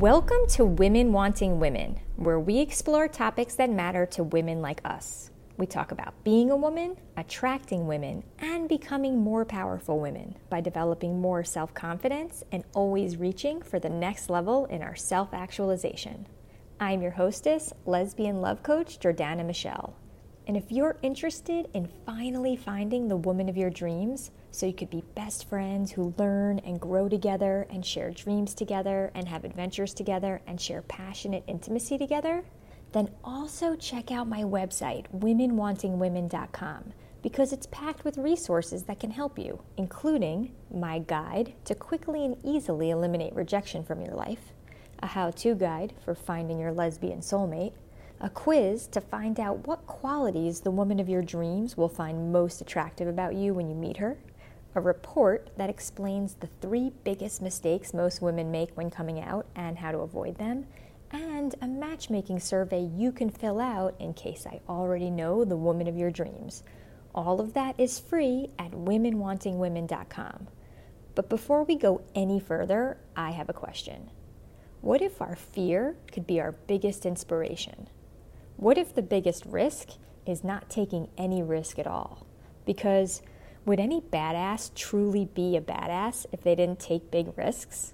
Welcome to Women Wanting Women, where we explore topics that matter to women like us. We talk about being a woman, attracting women, and becoming more powerful women by developing more self confidence and always reaching for the next level in our self actualization. I'm your hostess, lesbian love coach Jordana Michelle. And if you're interested in finally finding the woman of your dreams, so you could be best friends who learn and grow together and share dreams together and have adventures together and share passionate intimacy together, then also check out my website, womenwantingwomen.com, because it's packed with resources that can help you, including my guide to quickly and easily eliminate rejection from your life, a how to guide for finding your lesbian soulmate a quiz to find out what qualities the woman of your dreams will find most attractive about you when you meet her, a report that explains the three biggest mistakes most women make when coming out and how to avoid them, and a matchmaking survey you can fill out in case I already know the woman of your dreams. All of that is free at womenwantingwomen.com. But before we go any further, I have a question. What if our fear could be our biggest inspiration? What if the biggest risk is not taking any risk at all? Because would any badass truly be a badass if they didn't take big risks?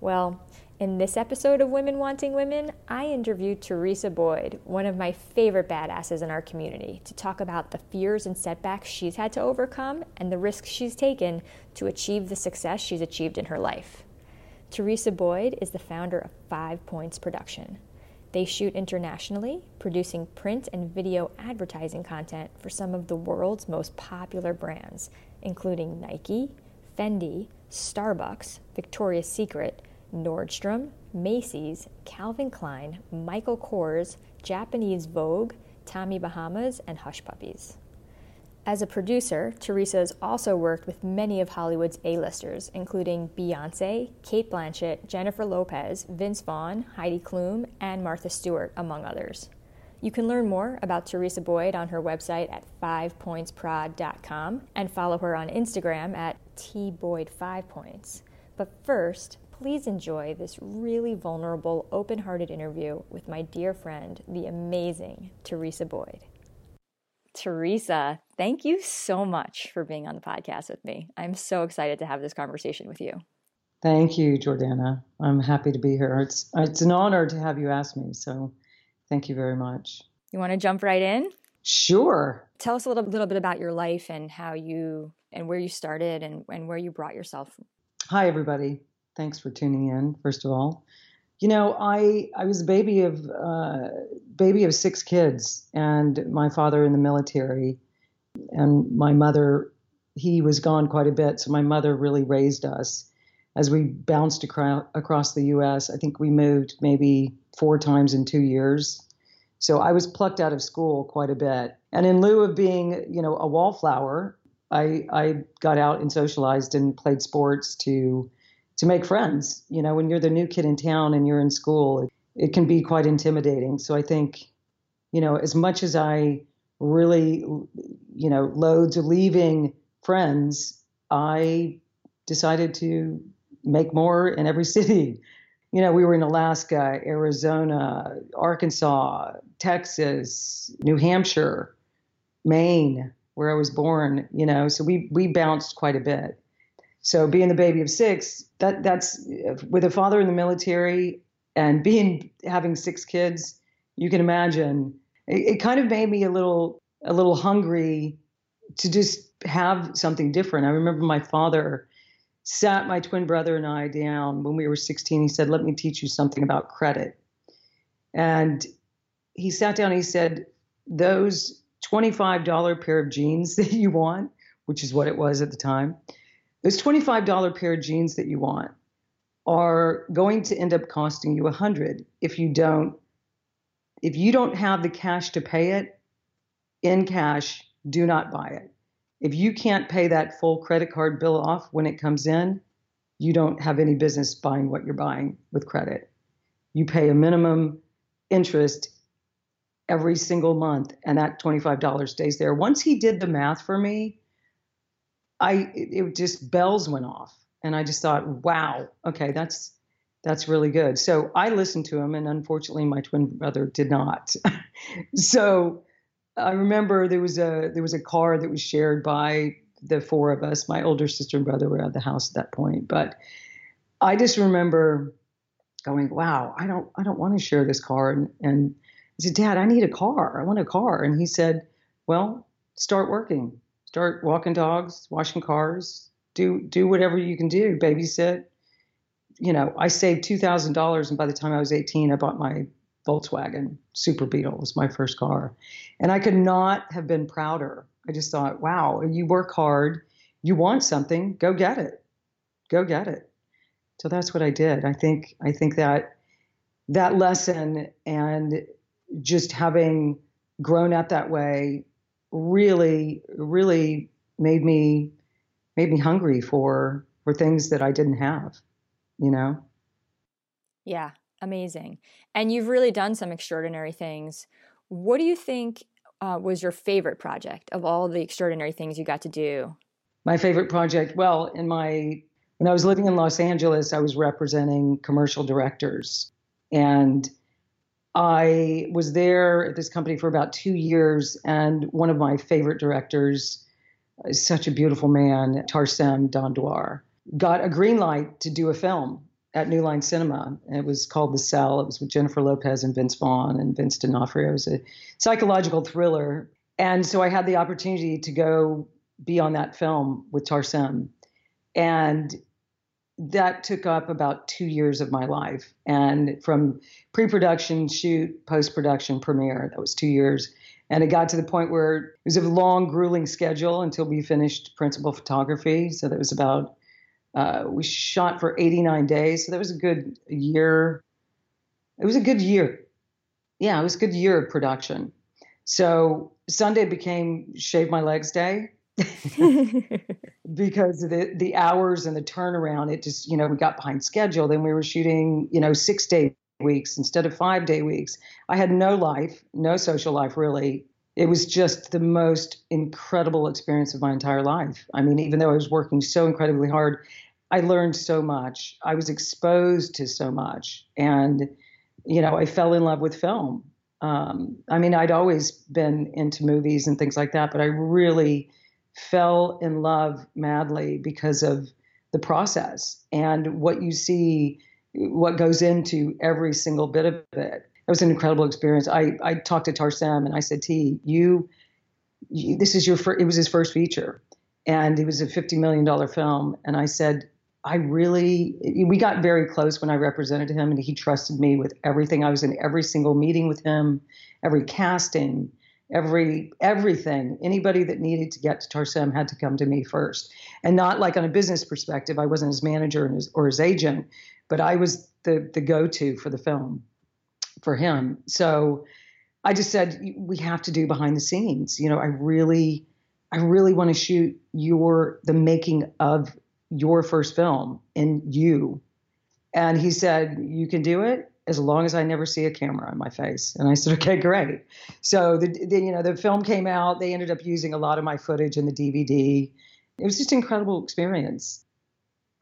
Well, in this episode of Women Wanting Women, I interviewed Teresa Boyd, one of my favorite badasses in our community, to talk about the fears and setbacks she's had to overcome and the risks she's taken to achieve the success she's achieved in her life. Teresa Boyd is the founder of Five Points Production. They shoot internationally, producing print and video advertising content for some of the world's most popular brands, including Nike, Fendi, Starbucks, Victoria's Secret, Nordstrom, Macy's, Calvin Klein, Michael Kors, Japanese Vogue, Tommy Bahamas, and Hush Puppies. As a producer, Teresa has also worked with many of Hollywood's A-listers, including Beyonce, Cate Blanchett, Jennifer Lopez, Vince Vaughn, Heidi Klum, and Martha Stewart, among others. You can learn more about Teresa Boyd on her website at fivepointsprod.com and follow her on Instagram at tboyd5points. But first, please enjoy this really vulnerable, open hearted interview with my dear friend, the amazing Teresa Boyd. Teresa, thank you so much for being on the podcast with me. I'm so excited to have this conversation with you. Thank you, Jordana. I'm happy to be here. It's it's an honor to have you ask me. So, thank you very much. You want to jump right in? Sure. Tell us a little, little bit about your life and how you and where you started and, and where you brought yourself. Hi, everybody. Thanks for tuning in. First of all, you know, I I was a baby of uh, baby of six kids, and my father in the military, and my mother. He was gone quite a bit, so my mother really raised us. As we bounced across the U.S., I think we moved maybe four times in two years. So I was plucked out of school quite a bit, and in lieu of being, you know, a wallflower, I I got out and socialized and played sports to to make friends. You know, when you're the new kid in town and you're in school, it, it can be quite intimidating. So I think, you know, as much as I really, you know, loads of leaving friends, I decided to make more in every city. You know, we were in Alaska, Arizona, Arkansas, Texas, New Hampshire, Maine, where I was born, you know, so we we bounced quite a bit. So being the baby of six, that that's with a father in the military and being having six kids, you can imagine it, it kind of made me a little a little hungry to just have something different. I remember my father sat my twin brother and I down when we were 16. He said, "Let me teach you something about credit." And he sat down. And he said, "Those $25 pair of jeans that you want, which is what it was at the time." Those $25 pair of jeans that you want are going to end up costing you hundred. If you don't if you don't have the cash to pay it in cash do not buy it. If you can't pay that full credit card bill off when it comes in you don't have any business buying what you're buying with credit. You pay a minimum interest every single month and that $25 stays there. Once he did the math for me I it, just bells went off, and I just thought, wow, okay, that's That's really good. So I listened to him, and unfortunately, my twin brother did not. so I remember there was a there was a car that was shared by the four of us. My older sister and brother were at the house at that point, but I just remember going, "Wow, I don't I don't want to share this car." And, and I said, "Dad, I need a car. I want a car." And he said, "Well, start working. Start walking dogs, washing cars, do do whatever you can do, babysit." you know, I saved two thousand dollars, and by the time I was eighteen, I bought my Volkswagen Super Beetle. It was my first car, and I could not have been prouder. I just thought, wow, you work hard, you want something, go get it, go get it. So that's what I did. I think I think that that lesson and just having grown up that way really really made me made me hungry for for things that I didn't have you know? Yeah, amazing. And you've really done some extraordinary things. What do you think uh, was your favorite project of all the extraordinary things you got to do? My favorite project, well, in my when I was living in Los Angeles, I was representing commercial directors. And I was there at this company for about two years. And one of my favorite directors such a beautiful man, Tarsem Dhandwar got a green light to do a film at New Line Cinema. It was called The Cell. It was with Jennifer Lopez and Vince Vaughn and Vince D'Onofrio. It was a psychological thriller. And so I had the opportunity to go be on that film with Tarsem. And that took up about two years of my life. And from pre production, shoot, post production, premiere, that was two years. And it got to the point where it was a long, grueling schedule until we finished principal photography. So that was about uh, we shot for 89 days, so that was a good year. It was a good year. Yeah, it was a good year of production. So Sunday became Shave My Legs Day. because the the hours and the turnaround, it just you know we got behind schedule. Then we were shooting you know six day weeks instead of five day weeks. I had no life, no social life really. It was just the most incredible experience of my entire life. I mean, even though I was working so incredibly hard, I learned so much. I was exposed to so much. And, you know, I fell in love with film. Um, I mean, I'd always been into movies and things like that, but I really fell in love madly because of the process and what you see, what goes into every single bit of it. It was an incredible experience. I, I talked to Tarsem and I said, T, you, you this is your first, it was his first feature and it was a $50 million film. And I said, I really, we got very close when I represented him, and he trusted me with everything. I was in every single meeting with him, every casting, every everything. Anybody that needed to get to Tarsem had to come to me first, and not like on a business perspective. I wasn't his manager his, or his agent, but I was the the go to for the film for him. So I just said we have to do behind the scenes. You know, I really, I really want to shoot your the making of your first film and you. And he said, You can do it as long as I never see a camera on my face. And I said, Okay, great. So the, the you know the film came out. They ended up using a lot of my footage in the DVD. It was just an incredible experience.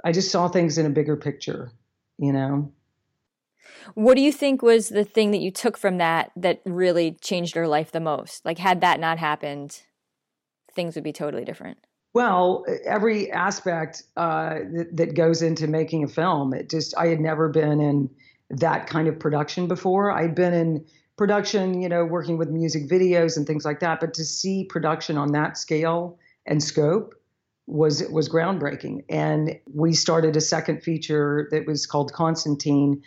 I just saw things in a bigger picture, you know. What do you think was the thing that you took from that that really changed your life the most? Like, had that not happened, things would be totally different. Well, every aspect uh, that, that, goes into making a film, it just, I had never been in that kind of production before. I'd been in production, you know, working with music videos and things like that, but to see production on that scale and scope was was groundbreaking. And we started a second feature that was called Constantine.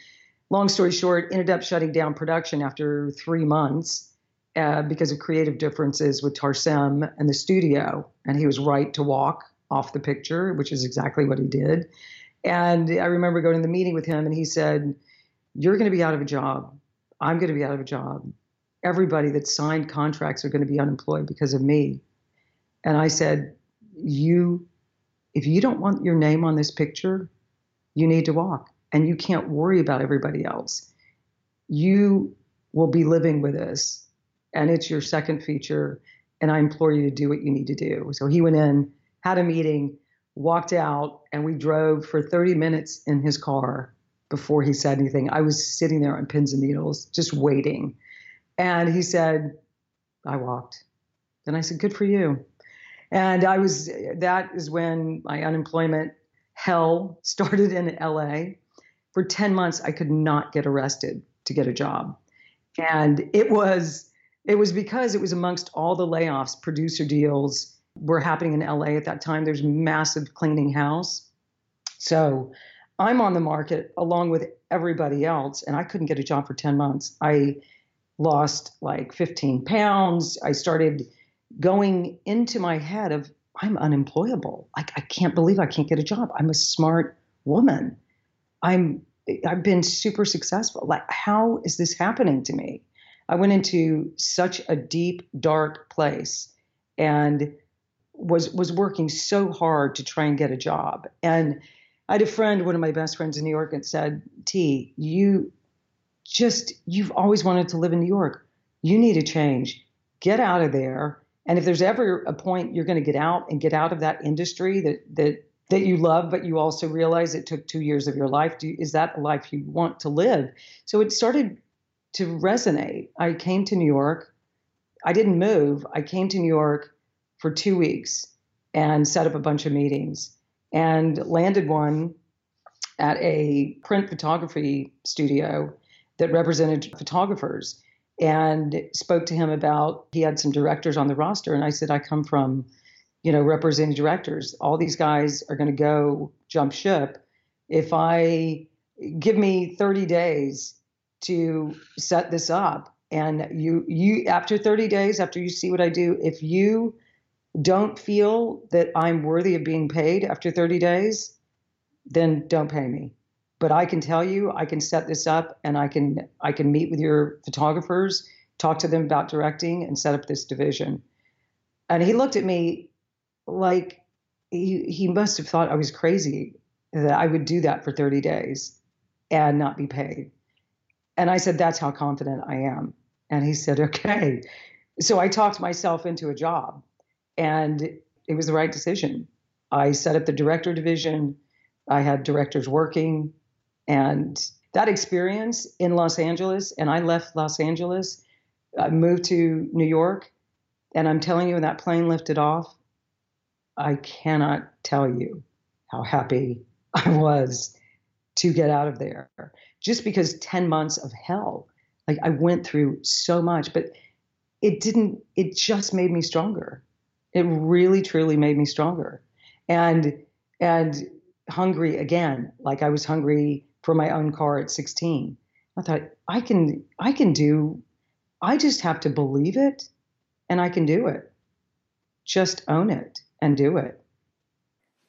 Long story short, ended up shutting down production after three months uh, because of creative differences with Tarsem and the studio. And he was right to walk off the picture, which is exactly what he did. And I remember going to the meeting with him, and he said, You're going to be out of a job. I'm going to be out of a job. Everybody that signed contracts are going to be unemployed because of me. And I said, You, if you don't want your name on this picture, you need to walk. And you can't worry about everybody else. You will be living with this and it's your second feature. And I implore you to do what you need to do. So he went in, had a meeting, walked out, and we drove for 30 minutes in his car before he said anything. I was sitting there on pins and needles, just waiting. And he said, I walked. And I said, Good for you. And I was, that is when my unemployment hell started in LA. For 10 months, I could not get arrested to get a job. And it was, it was because it was amongst all the layoffs, producer deals were happening in LA at that time. There's massive cleaning house. So I'm on the market along with everybody else, and I couldn't get a job for 10 months. I lost like 15 pounds. I started going into my head of I'm unemployable. Like I can't believe I can't get a job. I'm a smart woman. I'm I've been super successful. Like how is this happening to me? I went into such a deep dark place and was was working so hard to try and get a job. And I had a friend, one of my best friends in New York, and said, T, you just, you've always wanted to live in New York. You need a change. Get out of there. And if there's ever a point you're going to get out and get out of that industry that, that, that you love, but you also realize it took two years of your life, do, is that a life you want to live? So it started to resonate. I came to New York. I didn't move. I came to New York for two weeks and set up a bunch of meetings and landed one at a print photography studio that represented photographers and spoke to him about he had some directors on the roster and I said I come from you know representing directors. All these guys are going to go jump ship. If I give me 30 days to set this up and you you after 30 days after you see what I do if you don't feel that I'm worthy of being paid after 30 days, then don't pay me. But I can tell you, I can set this up and I can I can meet with your photographers, talk to them about directing and set up this division. And he looked at me like he he must have thought I was crazy that I would do that for 30 days and not be paid. And I said, that's how confident I am. And he said, okay. So I talked myself into a job and it was the right decision. I set up the director division. I had directors working, and that experience in Los Angeles, and I left Los Angeles, I moved to New York, and I'm telling you, when that plane lifted off, I cannot tell you how happy I was to get out of there. Just because 10 months of hell, like I went through so much, but it didn't, it just made me stronger. It really, truly made me stronger. And and hungry again, like I was hungry for my own car at 16. I thought I can I can do I just have to believe it and I can do it. Just own it and do it.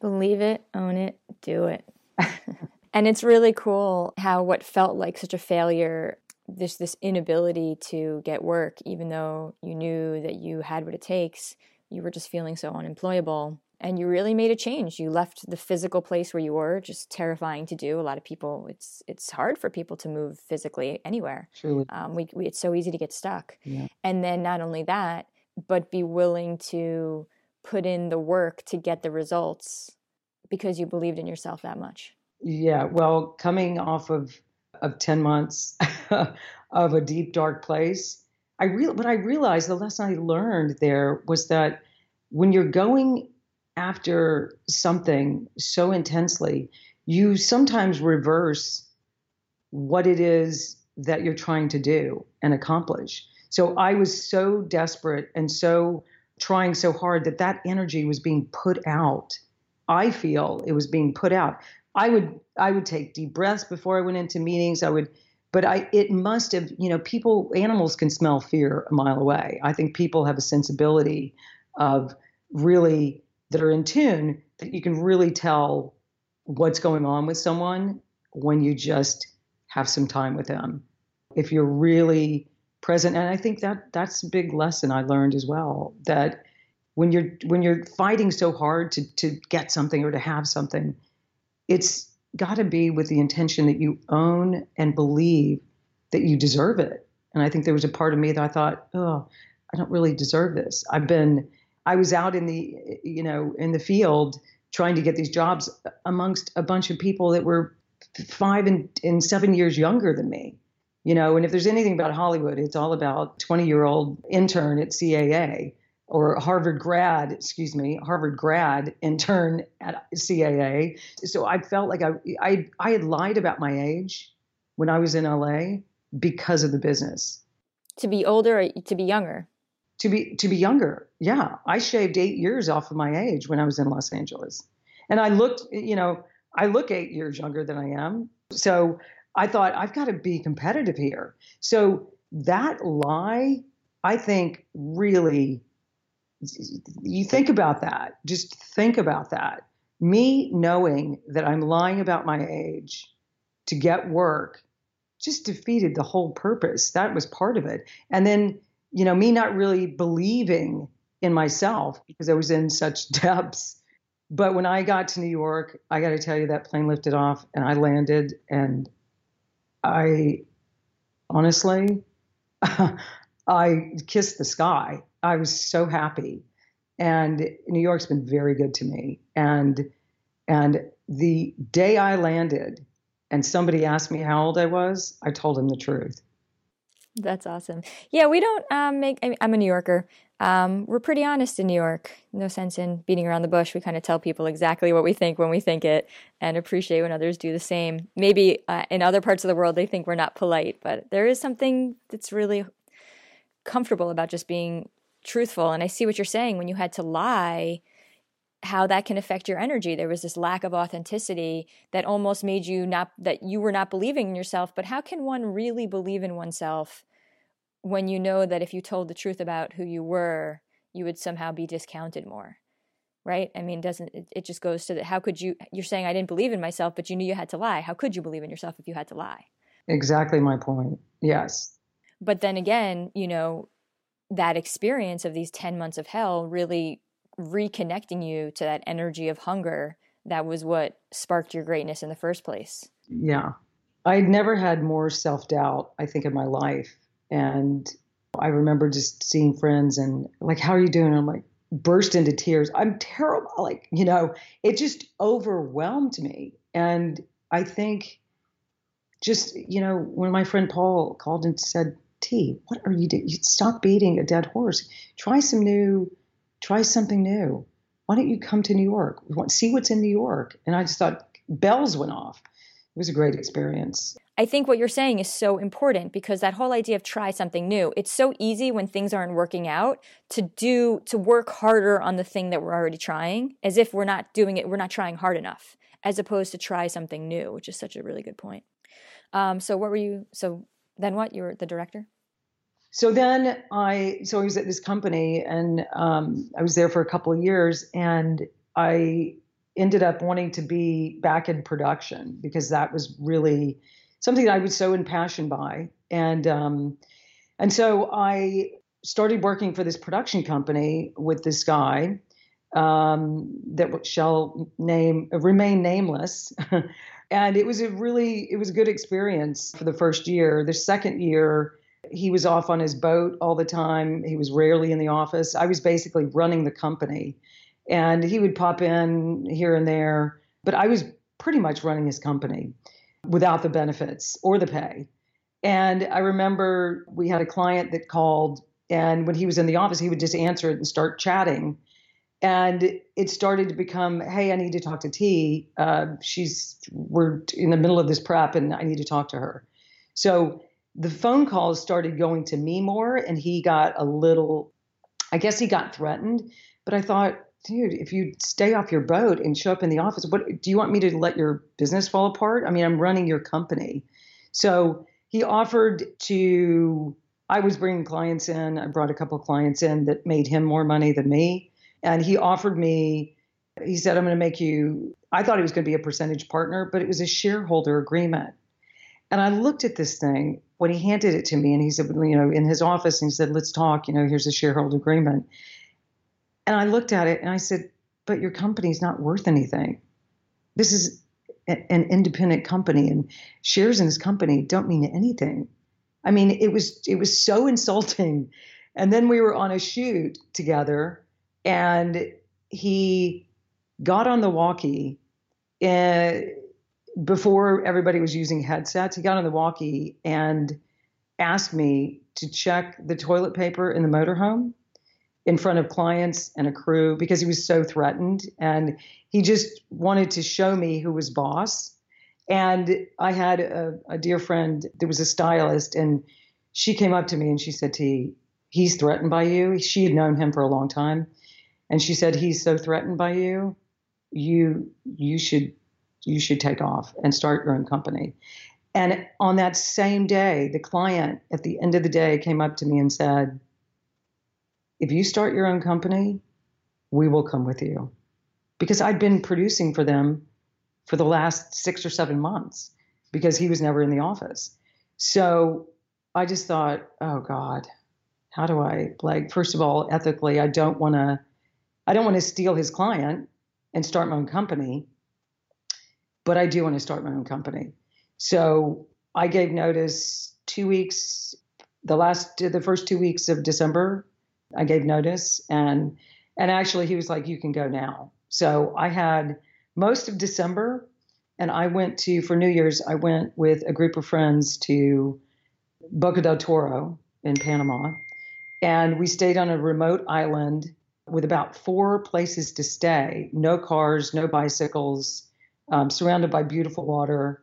Believe it, own it, do it. and it's really cool how what felt like such a failure this this inability to get work even though you knew that you had what it takes you were just feeling so unemployable and you really made a change. You left the physical place where you were just terrifying to do. A lot of people it's it's hard for people to move physically anywhere. Truly. Um, we, we, it's so easy to get stuck. Yeah. and then not only that but be willing to put in the work to get the results because you believed in yourself that much. Yeah well coming off of of 10 months of a deep dark place I real what I realized the lesson I learned there was that when you're going after something so intensely, you sometimes reverse what it is that you're trying to do and accomplish. So I was so desperate and so trying so hard that that energy was being put out. I feel it was being put out. I would I would take deep breaths before I went into meetings. I would but I, it must have, you know, people, animals can smell fear a mile away. I think people have a sensibility of really that are in tune that you can really tell what's going on with someone when you just have some time with them. If you're really present, and I think that that's a big lesson I learned as well. That when you're when you're fighting so hard to to get something or to have something, it's got to be with the intention that you own and believe that you deserve it. And I think there was a part of me that I thought, oh, I don't really deserve this. I've been, I was out in the, you know, in the field trying to get these jobs amongst a bunch of people that were five and, and seven years younger than me. You know, and if there's anything about Hollywood, it's all about 20 year old intern at CAA or Harvard grad, excuse me, Harvard grad intern at CAA. So I felt like I, I, I had lied about my age when I was in LA because of the business. To be older or to be younger? To be to be younger. Yeah, I shaved 8 years off of my age when I was in Los Angeles. And I looked, you know, I look 8 years younger than I am. So I thought I've got to be competitive here. So that lie I think really you think about that. Just think about that. Me knowing that I'm lying about my age to get work just defeated the whole purpose. That was part of it. And then, you know, me not really believing in myself because I was in such depths. But when I got to New York, I got to tell you that plane lifted off and I landed and I honestly I kissed the sky. I was so happy. And New York's been very good to me. And and the day I landed and somebody asked me how old I was, I told him the truth. That's awesome. Yeah, we don't um, make. I am a New Yorker. Um, we're pretty honest in New York. No sense in beating around the bush. We kind of tell people exactly what we think when we think it, and appreciate when others do the same. Maybe uh, in other parts of the world they think we're not polite, but there is something that's really comfortable about just being truthful. And I see what you're saying when you had to lie, how that can affect your energy. There was this lack of authenticity that almost made you not, that you were not believing in yourself. But how can one really believe in oneself when you know that if you told the truth about who you were, you would somehow be discounted more? Right? I mean, doesn't it, it just goes to that? How could you? You're saying I didn't believe in myself, but you knew you had to lie. How could you believe in yourself if you had to lie? Exactly my point. Yes. But then again, you know, that experience of these 10 months of hell really reconnecting you to that energy of hunger that was what sparked your greatness in the first place. Yeah. I'd never had more self doubt, I think, in my life. And I remember just seeing friends and like, how are you doing? I'm like, burst into tears. I'm terrible. Like, you know, it just overwhelmed me. And I think just, you know, when my friend Paul called and said, T, what are you doing? Stop beating a dead horse. Try some new, try something new. Why don't you come to New York? See what's in New York. And I just thought bells went off. It was a great experience. I think what you're saying is so important because that whole idea of try something new, it's so easy when things aren't working out to do, to work harder on the thing that we're already trying as if we're not doing it, we're not trying hard enough, as opposed to try something new, which is such a really good point. Um, so, what were you, so then what? You were the director? so then I so I was at this company and um, I was there for a couple of years and I ended up wanting to be back in production because that was really something that I was so impassioned by and um, and so I started working for this production company with this guy um, that shall name remain nameless. and it was a really it was a good experience for the first year. The second year, he was off on his boat all the time. He was rarely in the office. I was basically running the company, and he would pop in here and there, but I was pretty much running his company without the benefits or the pay. And I remember we had a client that called, and when he was in the office, he would just answer it and start chatting. And it started to become, hey, I need to talk to T. Uh, she's we're in the middle of this prep, and I need to talk to her. So the phone calls started going to me more and he got a little i guess he got threatened but i thought dude if you stay off your boat and show up in the office what do you want me to let your business fall apart i mean i'm running your company so he offered to i was bringing clients in i brought a couple clients in that made him more money than me and he offered me he said i'm going to make you i thought he was going to be a percentage partner but it was a shareholder agreement and I looked at this thing when he handed it to me, and he said, you know, in his office, and he said, let's talk. You know, here's a shareholder agreement. And I looked at it and I said, but your company's not worth anything. This is an independent company, and shares in this company don't mean anything. I mean, it was it was so insulting. And then we were on a shoot together, and he got on the walkie and before everybody was using headsets, he got on the walkie and asked me to check the toilet paper in the motorhome in front of clients and a crew because he was so threatened and he just wanted to show me who was boss. And I had a, a dear friend that was a stylist and she came up to me and she said, T, he's threatened by you. She had known him for a long time. And she said, he's so threatened by you, you you should you should take off and start your own company. And on that same day, the client at the end of the day came up to me and said, if you start your own company, we will come with you. Because I'd been producing for them for the last six or seven months because he was never in the office. So I just thought, oh God, how do I like first of all, ethically, I don't wanna I don't want to steal his client and start my own company, but I do want to start my own company. So I gave notice two weeks, the last the first two weeks of December, I gave notice and and actually he was like, You can go now. So I had most of December and I went to for New Year's, I went with a group of friends to Boca del Toro in Panama. And we stayed on a remote island with about four places to stay no cars, no bicycles, um, surrounded by beautiful water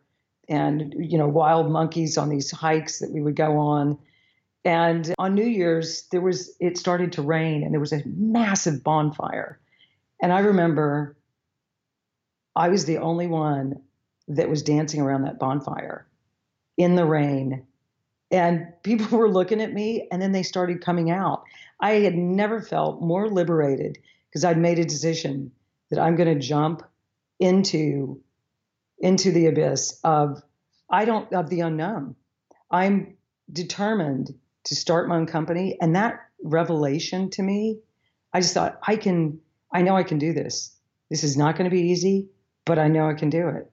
and, you know, wild monkeys on these hikes that we would go on. And on New Year's, there was, it started to rain and there was a massive bonfire. And I remember I was the only one that was dancing around that bonfire in the rain. And people were looking at me and then they started coming out. I had never felt more liberated because I'd made a decision that I'm going to jump into into the abyss of I don't of the unknown. I'm determined to start my own company and that revelation to me, I just thought I can I know I can do this. This is not going to be easy, but I know I can do it.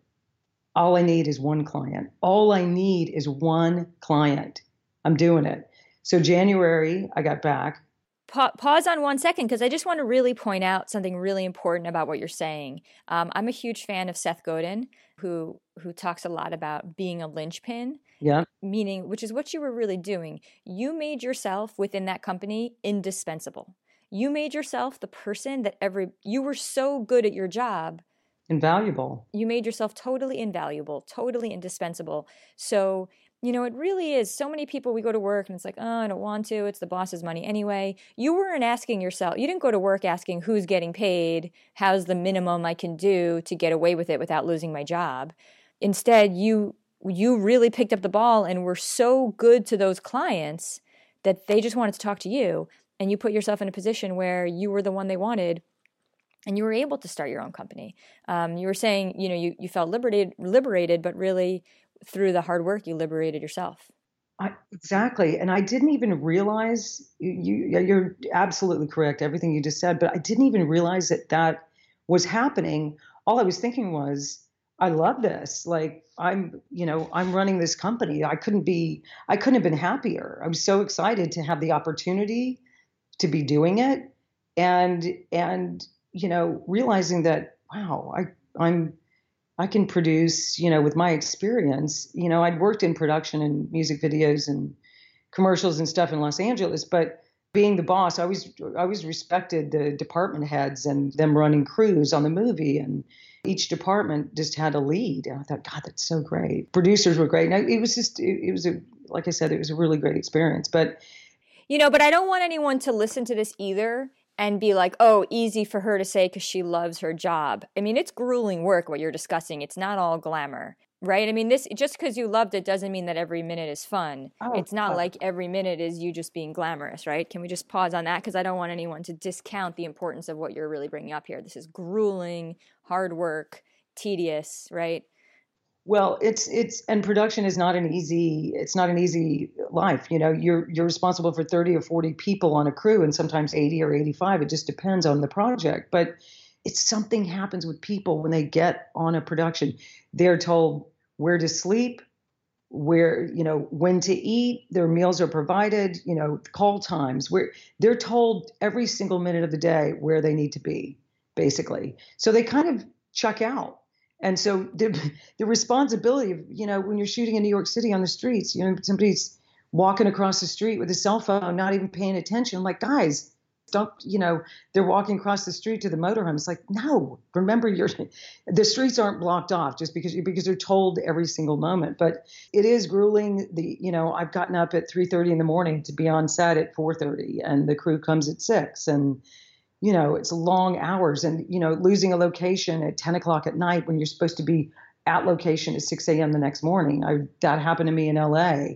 All I need is one client. All I need is one client. I'm doing it. So January, I got back. Pa- pause on one second because I just want to really point out something really important about what you're saying. Um, I'm a huge fan of Seth Godin, who who talks a lot about being a linchpin. Yeah. Meaning, which is what you were really doing. You made yourself within that company indispensable. You made yourself the person that every you were so good at your job invaluable. You made yourself totally invaluable, totally indispensable. So, you know, it really is. So many people, we go to work and it's like, oh, I don't want to. It's the boss's money anyway. You weren't asking yourself, you didn't go to work asking who's getting paid, how's the minimum I can do to get away with it without losing my job. Instead, you you really picked up the ball and were so good to those clients that they just wanted to talk to you and you put yourself in a position where you were the one they wanted and you were able to start your own company. Um, you were saying, you know, you, you felt liberated, liberated, but really through the hard work, you liberated yourself. I, exactly, and I didn't even realize you. You're absolutely correct, everything you just said. But I didn't even realize that that was happening. All I was thinking was, I love this. Like I'm, you know, I'm running this company. I couldn't be, I couldn't have been happier. I was so excited to have the opportunity to be doing it, and and you know, realizing that, wow, I, I'm, I can produce, you know, with my experience, you know, I'd worked in production and music videos and commercials and stuff in Los Angeles, but being the boss, I always, I always respected the department heads and them running crews on the movie and each department just had a lead. And I thought, God, that's so great. Producers were great. And it was just, it, it was a, like I said, it was a really great experience. But, you know, but I don't want anyone to listen to this either and be like, oh, easy for her to say because she loves her job. I mean, it's grueling work what you're discussing. It's not all glamour, right? I mean, this just because you loved it doesn't mean that every minute is fun. Oh, it's not like every minute is you just being glamorous, right? Can we just pause on that? Because I don't want anyone to discount the importance of what you're really bringing up here. This is grueling, hard work, tedious, right? Well, it's it's and production is not an easy it's not an easy life. You know, you're you're responsible for 30 or 40 people on a crew and sometimes 80 or 85. It just depends on the project, but it's something happens with people when they get on a production. They're told where to sleep, where you know when to eat their meals are provided you know call times where they're told every single minute of the day where they need to be basically so they kind of check out And so the, the responsibility of, you know, when you're shooting in New York City on the streets, you know, somebody's walking across the street with a cell phone, not even paying attention. I'm like, guys, don't, you know, they're walking across the street to the motorhome. It's like, no, remember your, the streets aren't blocked off just because, you because they're told every single moment. But it is grueling. The, you know, I've gotten up at 3.30 in the morning to be on set at 4.30 and the crew comes at six and, you know, it's long hours and, you know, losing a location at 10 o'clock at night when you're supposed to be at location at 6 a.m. the next morning. I, that happened to me in LA.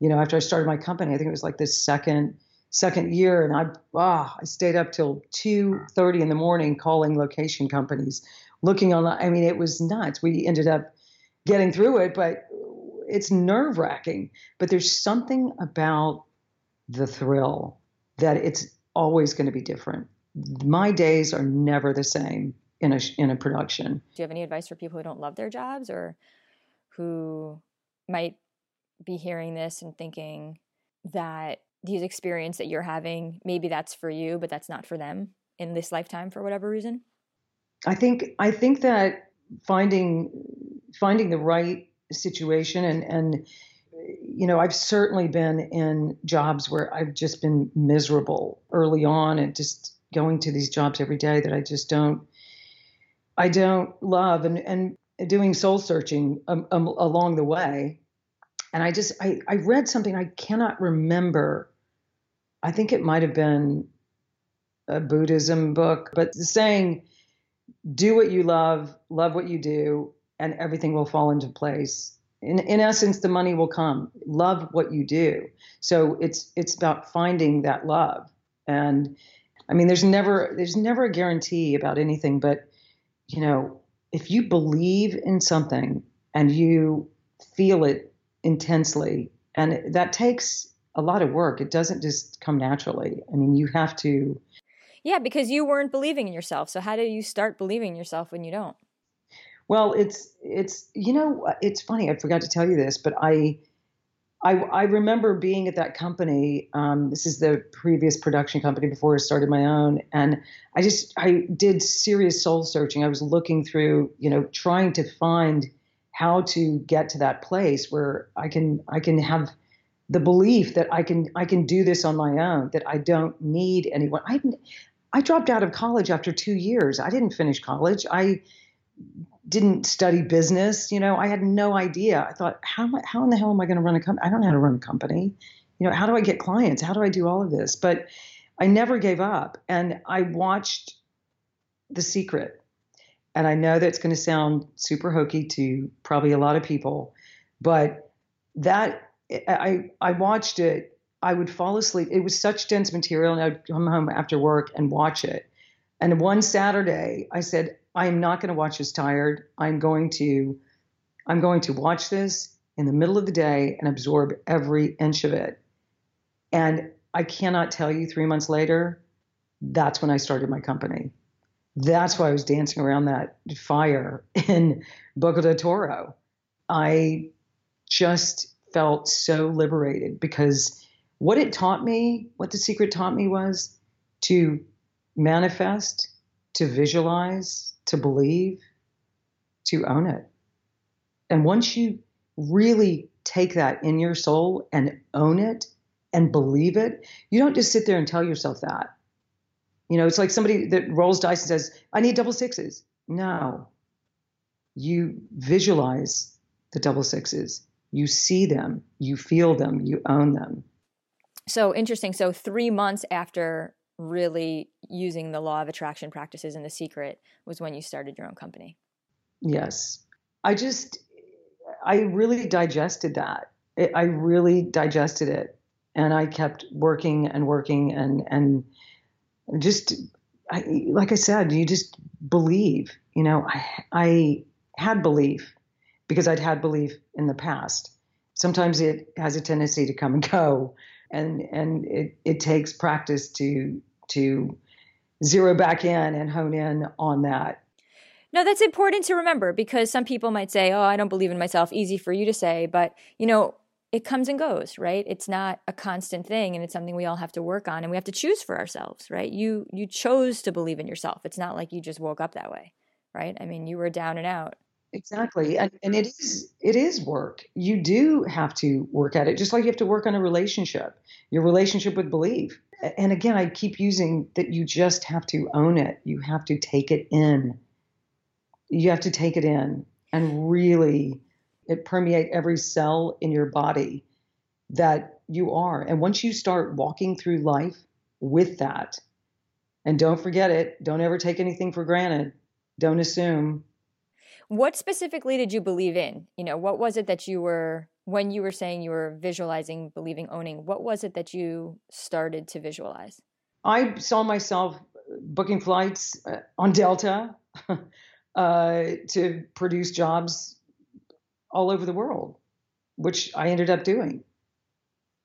You know, after I started my company, I think it was like the second second year, and I ah, I stayed up till two thirty in the morning calling location companies, looking on. I mean, it was nuts. We ended up getting through it, but it's nerve wracking. But there's something about the thrill that it's always going to be different my days are never the same in a in a production. Do you have any advice for people who don't love their jobs or who might be hearing this and thinking that these experience that you're having maybe that's for you but that's not for them in this lifetime for whatever reason? I think I think that finding finding the right situation and and you know, I've certainly been in jobs where I've just been miserable early on and just going to these jobs every day that I just don't I don't love and and doing soul searching um, um, along the way. And I just I I read something I cannot remember. I think it might have been a Buddhism book, but saying do what you love, love what you do, and everything will fall into place. In, in essence, the money will come. Love what you do. So it's it's about finding that love. And I mean, there's never there's never a guarantee about anything, but you know, if you believe in something and you feel it intensely, and that takes a lot of work. It doesn't just come naturally. I mean, you have to. Yeah, because you weren't believing in yourself. So how do you start believing in yourself when you don't? Well, it's it's you know it's funny. I forgot to tell you this, but I I, I remember being at that company. Um, this is the previous production company before I started my own, and I just I did serious soul searching. I was looking through, you know, trying to find how to get to that place where I can I can have the belief that I can I can do this on my own. That I don't need anyone. I I dropped out of college after two years. I didn't finish college. I didn't study business. You know, I had no idea. I thought, how how in the hell am I going to run a company? I don't know how to run a company. You know, how do I get clients? How do I do all of this? But I never gave up, and I watched The Secret. And I know that's going to sound super hokey to probably a lot of people, but that I I watched it. I would fall asleep. It was such dense material, and I'd come home after work and watch it. And one Saturday, I said, I'm not going to watch this tired. I'm going to I'm going to watch this in the middle of the day and absorb every inch of it. And I cannot tell you 3 months later that's when I started my company. That's why I was dancing around that fire in Boca del Toro. I just felt so liberated because what it taught me, what the secret taught me was to manifest, to visualize, to believe, to own it. And once you really take that in your soul and own it and believe it, you don't just sit there and tell yourself that. You know, it's like somebody that rolls dice and says, I need double sixes. No. You visualize the double sixes, you see them, you feel them, you own them. So interesting. So, three months after really using the law of attraction practices and the secret was when you started your own company. Yes. I just, I really digested that. It, I really digested it. And I kept working and working and, and just, I, like I said, you just believe, you know, I, I had belief because I'd had belief in the past. Sometimes it has a tendency to come and go and and it, it takes practice to to zero back in and hone in on that. No, that's important to remember because some people might say, "Oh, I don't believe in myself." Easy for you to say, but you know, it comes and goes, right? It's not a constant thing and it's something we all have to work on and we have to choose for ourselves, right? You you chose to believe in yourself. It's not like you just woke up that way, right? I mean, you were down and out. Exactly. And and it is it is work. You do have to work at it just like you have to work on a relationship. Your relationship with belief. And again, I keep using that you just have to own it. You have to take it in. You have to take it in and really it permeate every cell in your body that you are. And once you start walking through life with that, and don't forget it, don't ever take anything for granted. Don't assume what specifically did you believe in? You know, what was it that you were when you were saying you were visualizing, believing, owning? What was it that you started to visualize? I saw myself booking flights uh, on Delta uh, to produce jobs all over the world, which I ended up doing.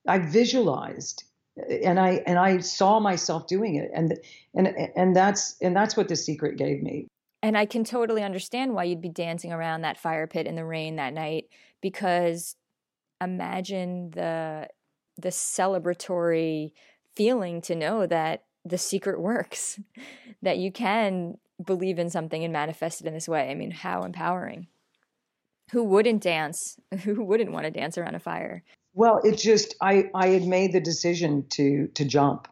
I visualized and I and I saw myself doing it and and and that's and that's what the secret gave me and I can totally understand why you'd be dancing around that fire pit in the rain that night because imagine the the celebratory feeling to know that the secret works, that you can believe in something and manifest it in this way. I mean, how empowering. Who wouldn't dance? Who wouldn't want to dance around a fire? Well, it just I I had made the decision to to jump.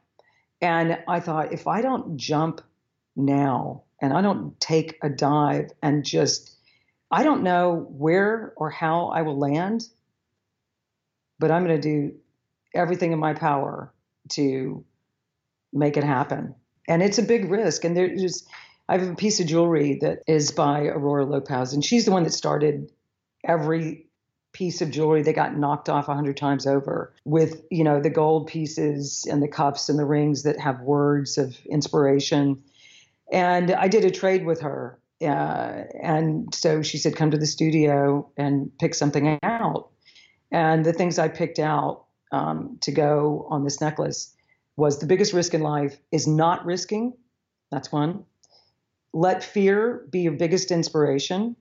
And I thought if I don't jump now, and I don't take a dive and just, I don't know where or how I will land, but I'm going to do everything in my power to make it happen. And it's a big risk. And there's, I have a piece of jewelry that is by Aurora Lopez, and she's the one that started every piece of jewelry that got knocked off a hundred times over with, you know, the gold pieces and the cuffs and the rings that have words of inspiration. And I did a trade with her. Uh, and so she said, come to the studio and pick something out. And the things I picked out um, to go on this necklace was the biggest risk in life is not risking. That's one. Let fear be your biggest inspiration.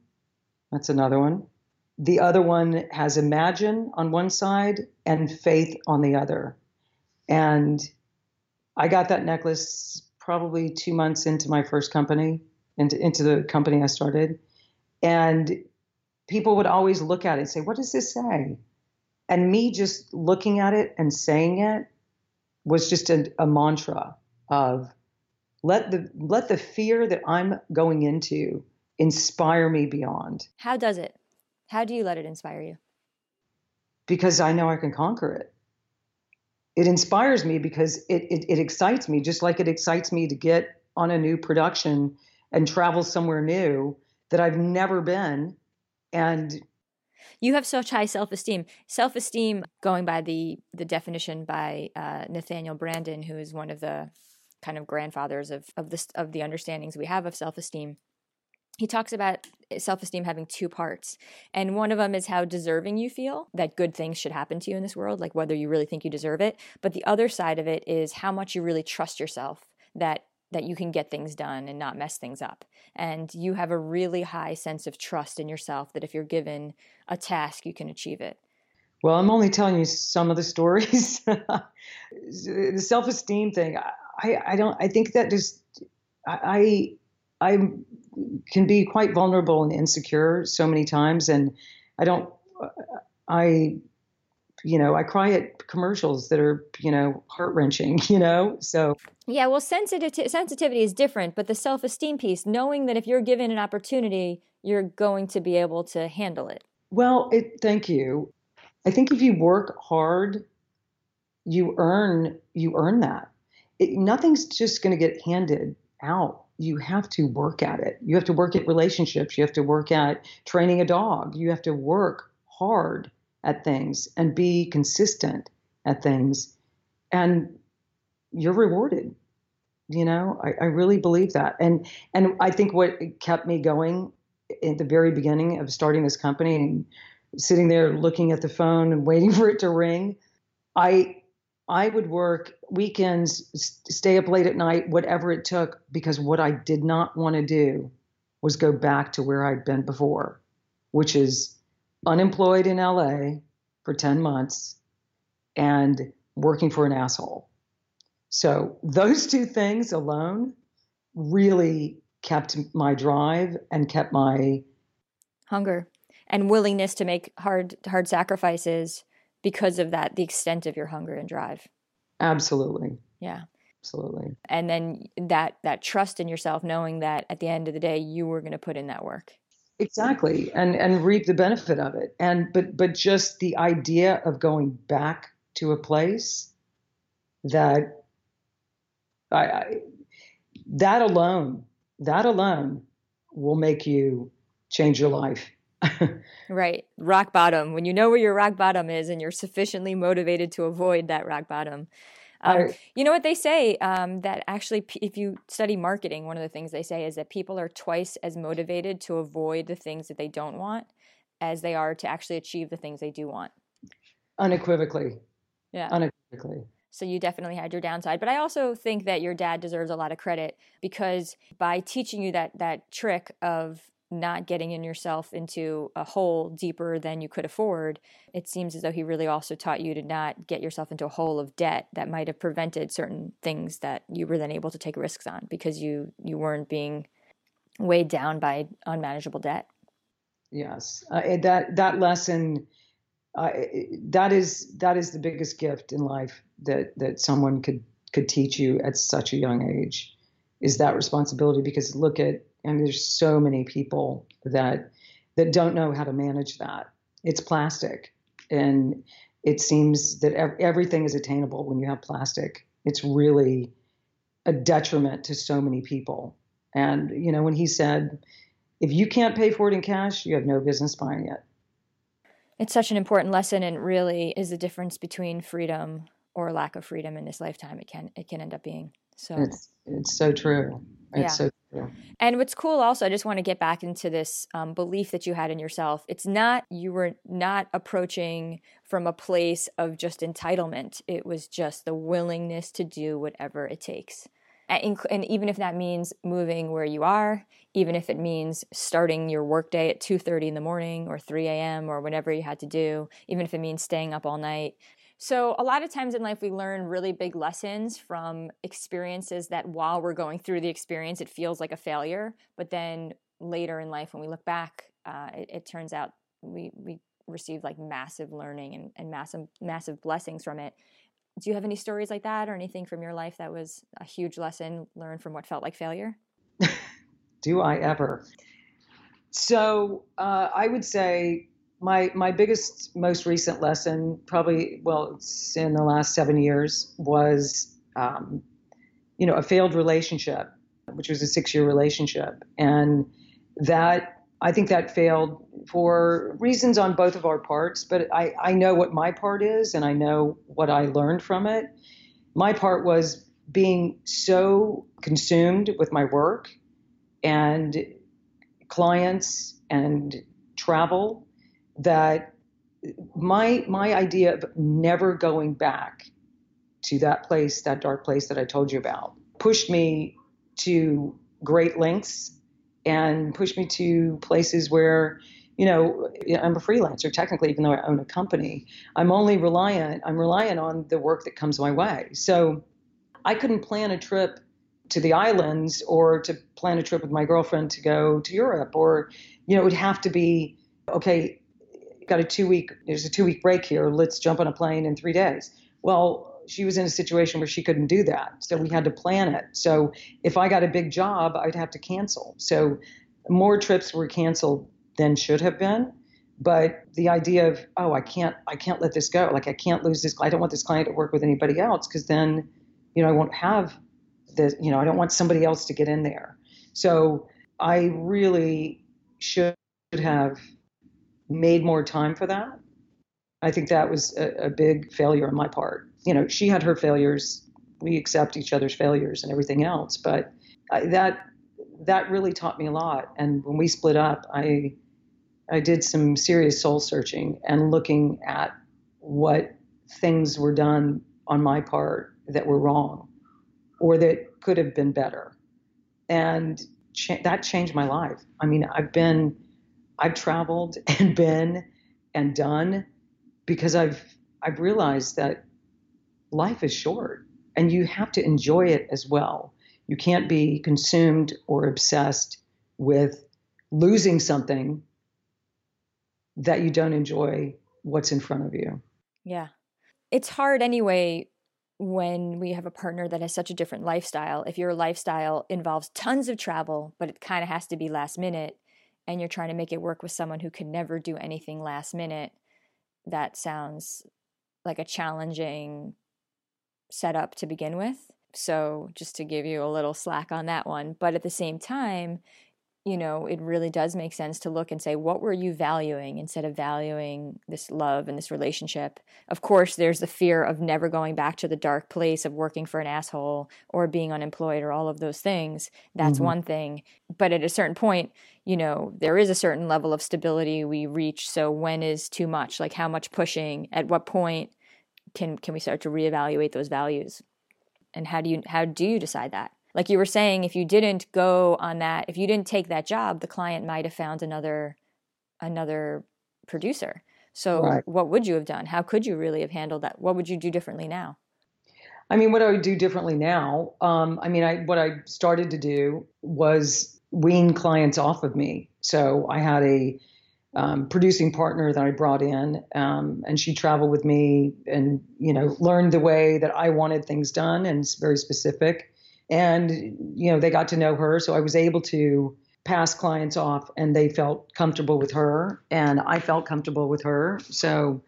That's another one. The other one has imagine on one side and faith on the other. And I got that necklace probably two months into my first company, into, into the company I started. And people would always look at it and say, What does this say? And me just looking at it and saying it was just a, a mantra of let the let the fear that I'm going into inspire me beyond. How does it? How do you let it inspire you? Because I know I can conquer it it inspires me because it, it, it excites me, just like it excites me to get on a new production and travel somewhere new that I've never been. And you have such high self-esteem. Self-esteem, going by the the definition by uh, Nathaniel Branden, who is one of the kind of grandfathers of of this of the understandings we have of self-esteem he talks about self esteem having two parts. And one of them is how deserving you feel that good things should happen to you in this world, like whether you really think you deserve it. But the other side of it is how much you really trust yourself that that you can get things done and not mess things up. And you have a really high sense of trust in yourself that if you're given a task, you can achieve it. Well, I'm only telling you some of the stories. the self esteem thing, I, I don't, I think that just, I, I can be quite vulnerable and insecure so many times, and I don't. I, you know, I cry at commercials that are you know heart wrenching. You know, so yeah. Well, sensitivity sensitivity is different, but the self esteem piece, knowing that if you're given an opportunity, you're going to be able to handle it. Well, it, thank you. I think if you work hard, you earn you earn that. It, nothing's just going to get handed out you have to work at it. You have to work at relationships. You have to work at training a dog. You have to work hard at things and be consistent at things. And you're rewarded. You know, I, I really believe that. And and I think what kept me going at the very beginning of starting this company and sitting there looking at the phone and waiting for it to ring, I I would work weekends, stay up late at night, whatever it took, because what I did not want to do was go back to where I'd been before, which is unemployed in LA for 10 months and working for an asshole. So those two things alone really kept my drive and kept my Hunger and willingness to make hard hard sacrifices because of that the extent of your hunger and drive. Absolutely. Yeah. Absolutely. And then that that trust in yourself knowing that at the end of the day you were going to put in that work. Exactly. And and reap the benefit of it. And but but just the idea of going back to a place that I, I that alone that alone will make you change your life. right. Rock bottom. When you know where your rock bottom is and you're sufficiently motivated to avoid that rock bottom. Um, you know what they say um, that actually, if you study marketing, one of the things they say is that people are twice as motivated to avoid the things that they don't want as they are to actually achieve the things they do want. Unequivocally. Yeah. Unequivocally. So you definitely had your downside. But I also think that your dad deserves a lot of credit because by teaching you that that trick of not getting in yourself into a hole deeper than you could afford, it seems as though he really also taught you to not get yourself into a hole of debt that might have prevented certain things that you were then able to take risks on because you you weren't being weighed down by unmanageable debt. Yes, uh, that that lesson uh, that is that is the biggest gift in life that that someone could could teach you at such a young age is that responsibility because look at and there's so many people that that don't know how to manage that. It's plastic, and it seems that ev- everything is attainable when you have plastic. It's really a detriment to so many people. And you know, when he said, "If you can't pay for it in cash, you have no business buying it." It's such an important lesson, and really is the difference between freedom or lack of freedom in this lifetime. It can it can end up being. So it's it's so true. It's yeah. so true. And what's cool also, I just want to get back into this um, belief that you had in yourself. It's not, you were not approaching from a place of just entitlement. It was just the willingness to do whatever it takes. And, and even if that means moving where you are, even if it means starting your workday at 2.30 in the morning or 3 a.m. or whatever you had to do, even if it means staying up all night, so, a lot of times in life, we learn really big lessons from experiences that while we're going through the experience, it feels like a failure. But then later in life, when we look back, uh, it, it, turns out we, we received like massive learning and, and massive, massive blessings from it. Do you have any stories like that or anything from your life that was a huge lesson learned from what felt like failure? Do I ever? So, uh, I would say my my biggest most recent lesson probably well it's in the last seven years was um, you know a failed relationship which was a six year relationship. And that i think that failed for reasons on both of our parts but i i know what my part is and i know what i learned from it. My part was being so consumed with my work and clients and travel that my my idea of never going back to that place, that dark place that I told you about, pushed me to great lengths and pushed me to places where you know i'm a freelancer technically even though i own a company. I'm only reliant i'm reliant on the work that comes my way. So i couldn't plan a trip to the islands or to plan a trip with my girlfriend to go to europe or you know it would have to be okay got a two week, there's a two week break here. Let's jump on a plane in three days. Well, she was in a situation where she couldn't do that. So we had to plan it. So if I got a big job, I'd have to cancel. So more trips were canceled than should have been. But the idea of, oh, I can't, I can't let this go. Like I can't lose this. I don't want this client to work with anybody else because then, you know, I won't have the, you know, I don't want somebody else to get in there. So I really should have made more time for that. I think that was a, a big failure on my part. You know, she had her failures. We accept each other's failures and everything else, but I, that that really taught me a lot. And when we split up, I I did some serious soul searching and looking at what things were done on my part that were wrong or that could have been better. And cha- that changed my life. I mean, I've been I've traveled and been and done because I've I've realized that life is short and you have to enjoy it as well. You can't be consumed or obsessed with losing something that you don't enjoy what's in front of you. Yeah. It's hard anyway when we have a partner that has such a different lifestyle. If your lifestyle involves tons of travel, but it kind of has to be last minute, and you're trying to make it work with someone who can never do anything last minute, that sounds like a challenging setup to begin with. So, just to give you a little slack on that one. But at the same time, you know, it really does make sense to look and say, what were you valuing instead of valuing this love and this relationship? Of course, there's the fear of never going back to the dark place of working for an asshole or being unemployed or all of those things. That's mm-hmm. one thing. But at a certain point, you know, there is a certain level of stability we reach. So when is too much? Like how much pushing? At what point can can we start to reevaluate those values? And how do you how do you decide that? Like you were saying if you didn't go on that if you didn't take that job the client might have found another another producer. So right. what would you have done? How could you really have handled that? What would you do differently now? I mean what i would do differently now um, i mean i what i started to do was wean clients off of me. So i had a um, producing partner that I brought in, um, and she traveled with me and you know learned the way that I wanted things done, and it's very specific and you know they got to know her. So i was able to pass clients off and they felt comfortable with her and i felt comfortable with her. So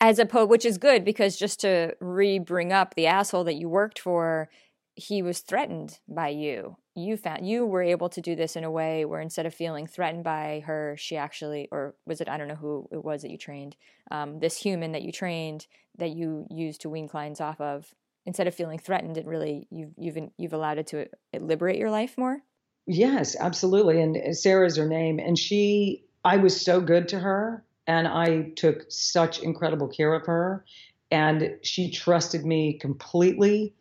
as a opposed which is good because just to re-bring up the asshole that you worked for he was threatened by you. You found you were able to do this in a way where instead of feeling threatened by her she actually or was it i don't know who it was that you trained um, this human that you trained that you used to wean clients off of instead of feeling threatened, it really you've you've you've allowed it to uh, liberate your life more. Yes, absolutely. And uh, Sarah's her name, and she I was so good to her, and I took such incredible care of her, and she trusted me completely.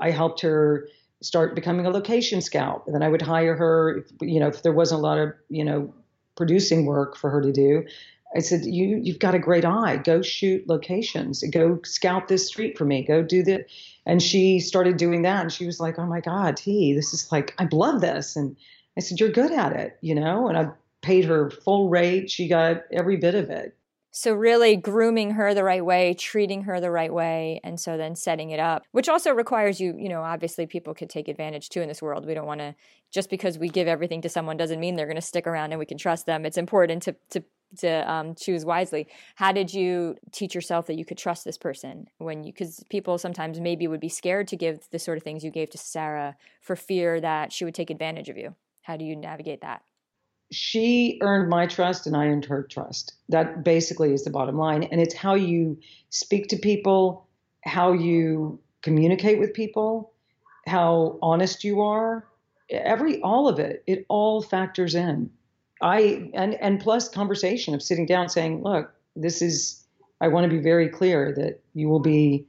I helped her start becoming a location scout, and then I would hire her. You know, if there wasn't a lot of you know producing work for her to do, I said, "You you've got a great eye. Go shoot locations. Go scout this street for me. Go do the." And she started doing that, and she was like, "Oh my God, T, this is like I love this." And I said, "You're good at it, you know." And I paid her full rate. She got every bit of it. So really grooming her the right way, treating her the right way, and so then setting it up, which also requires you, you know, obviously people could take advantage too in this world. We don't want to just because we give everything to someone doesn't mean they're going to stick around and we can trust them. It's important to to to um, choose wisely. How did you teach yourself that you could trust this person when you? Because people sometimes maybe would be scared to give the sort of things you gave to Sarah for fear that she would take advantage of you. How do you navigate that? She earned my trust and I earned her trust. That basically is the bottom line. And it's how you speak to people, how you communicate with people, how honest you are. Every, all of it, it all factors in. I and and plus conversation of sitting down saying, look, this is I want to be very clear that you will be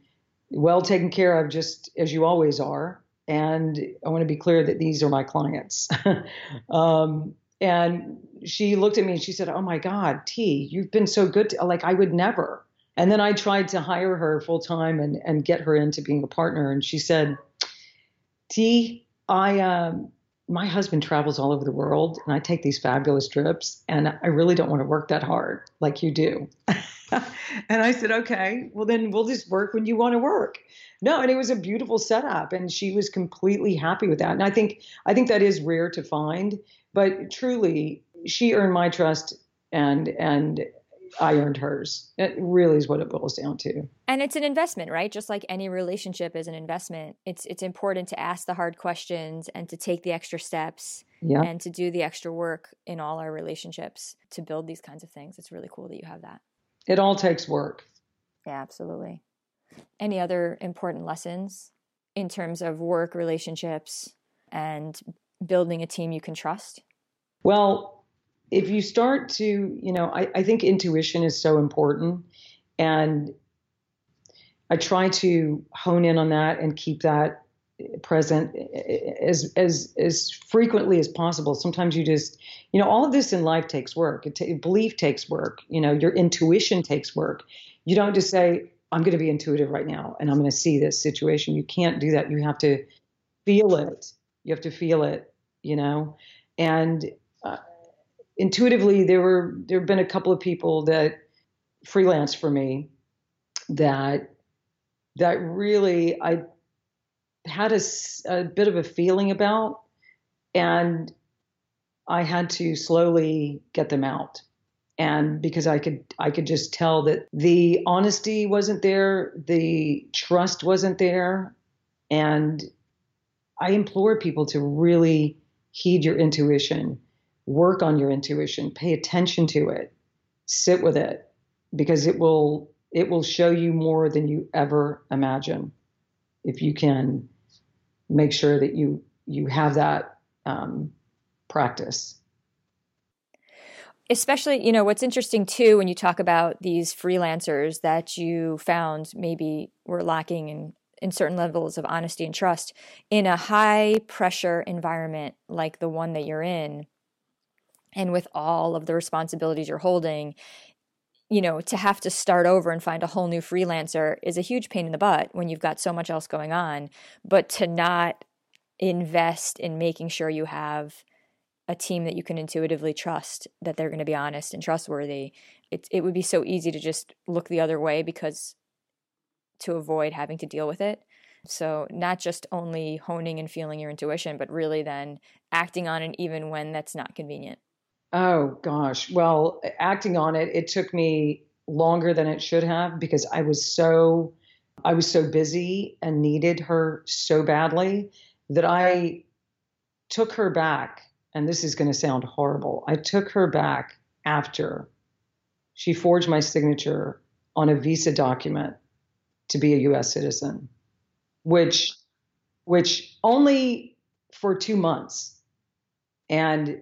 well taken care of just as you always are. And I want to be clear that these are my clients. um, and she looked at me and she said, Oh my God, T, you've been so good. To, like, I would never. And then I tried to hire her full time and, and get her into being a partner. And she said, T, I, um, my husband travels all over the world and I take these fabulous trips and I really don't want to work that hard like you do. and I said, okay, well then we'll just work when you want to work. No, and it was a beautiful setup and she was completely happy with that. And I think I think that is rare to find, but truly she earned my trust and and I earned hers. It really is what it boils down to. And it's an investment, right? Just like any relationship is an investment. It's it's important to ask the hard questions and to take the extra steps yeah. and to do the extra work in all our relationships to build these kinds of things. It's really cool that you have that. It all takes work. Yeah, absolutely. Any other important lessons in terms of work relationships and building a team you can trust? Well, if you start to, you know, I, I think intuition is so important. And I try to hone in on that and keep that present as as as frequently as possible. Sometimes you just, you know, all of this in life takes work. It t- belief takes work. You know, your intuition takes work. You don't just say, "I'm going to be intuitive right now and I'm going to see this situation." You can't do that. You have to feel it. You have to feel it. You know, and intuitively there were there have been a couple of people that freelance for me that that really I had a, a bit of a feeling about and I had to slowly get them out. And because I could I could just tell that the honesty wasn't there, the trust wasn't there, and I implore people to really heed your intuition, work on your intuition, pay attention to it, sit with it, because it will it will show you more than you ever imagine. If you can make sure that you you have that um, practice. Especially you know what's interesting too when you talk about these freelancers that you found maybe were lacking in in certain levels of honesty and trust in a high pressure environment like the one that you're in and with all of the responsibilities you're holding you know to have to start over and find a whole new freelancer is a huge pain in the butt when you've got so much else going on but to not invest in making sure you have a team that you can intuitively trust that they're going to be honest and trustworthy it, it would be so easy to just look the other way because to avoid having to deal with it. So not just only honing and feeling your intuition but really then acting on it even when that's not convenient oh gosh. Well acting on it it took me longer than it should have because i was so i was so busy and needed her so badly that i took her back and this is going to sound horrible, I took her back after she forged my signature on a visa document to be a US citizen, which which only for 2 months. And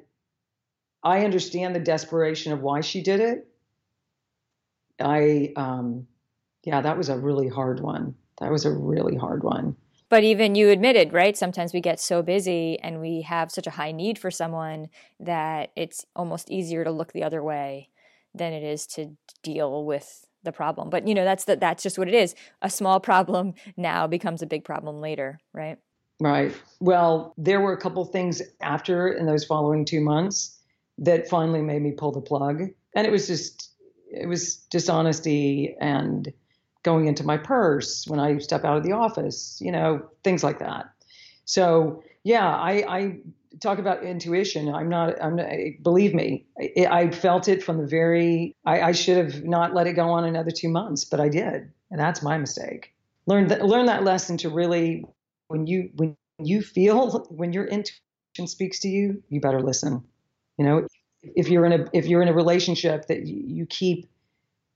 I understand the desperation of why she did it. I um yeah, that was a really hard one. That was a really hard one. But even you admitted, right? Sometimes we get so busy and we have such a high need for someone that it's almost easier to look the other way than it is to deal with the problem. But you know, that's the, that's just what it is. A small problem now becomes a big problem later, right? Right. Well, there were a couple things after in those following 2 months that finally made me pull the plug. And it was just it was dishonesty and going into my purse when I step out of the office, you know, things like that. So yeah, I, I talk about intuition. I'm not. I'm not. Believe me, I, I felt it from the very. I, I, should have not let it go on another two months, but I did, and that's my mistake. Learn that. Learn that lesson to really, when you when you feel when your intuition speaks to you, you better listen. You know, if you're in a if you're in a relationship that you, keep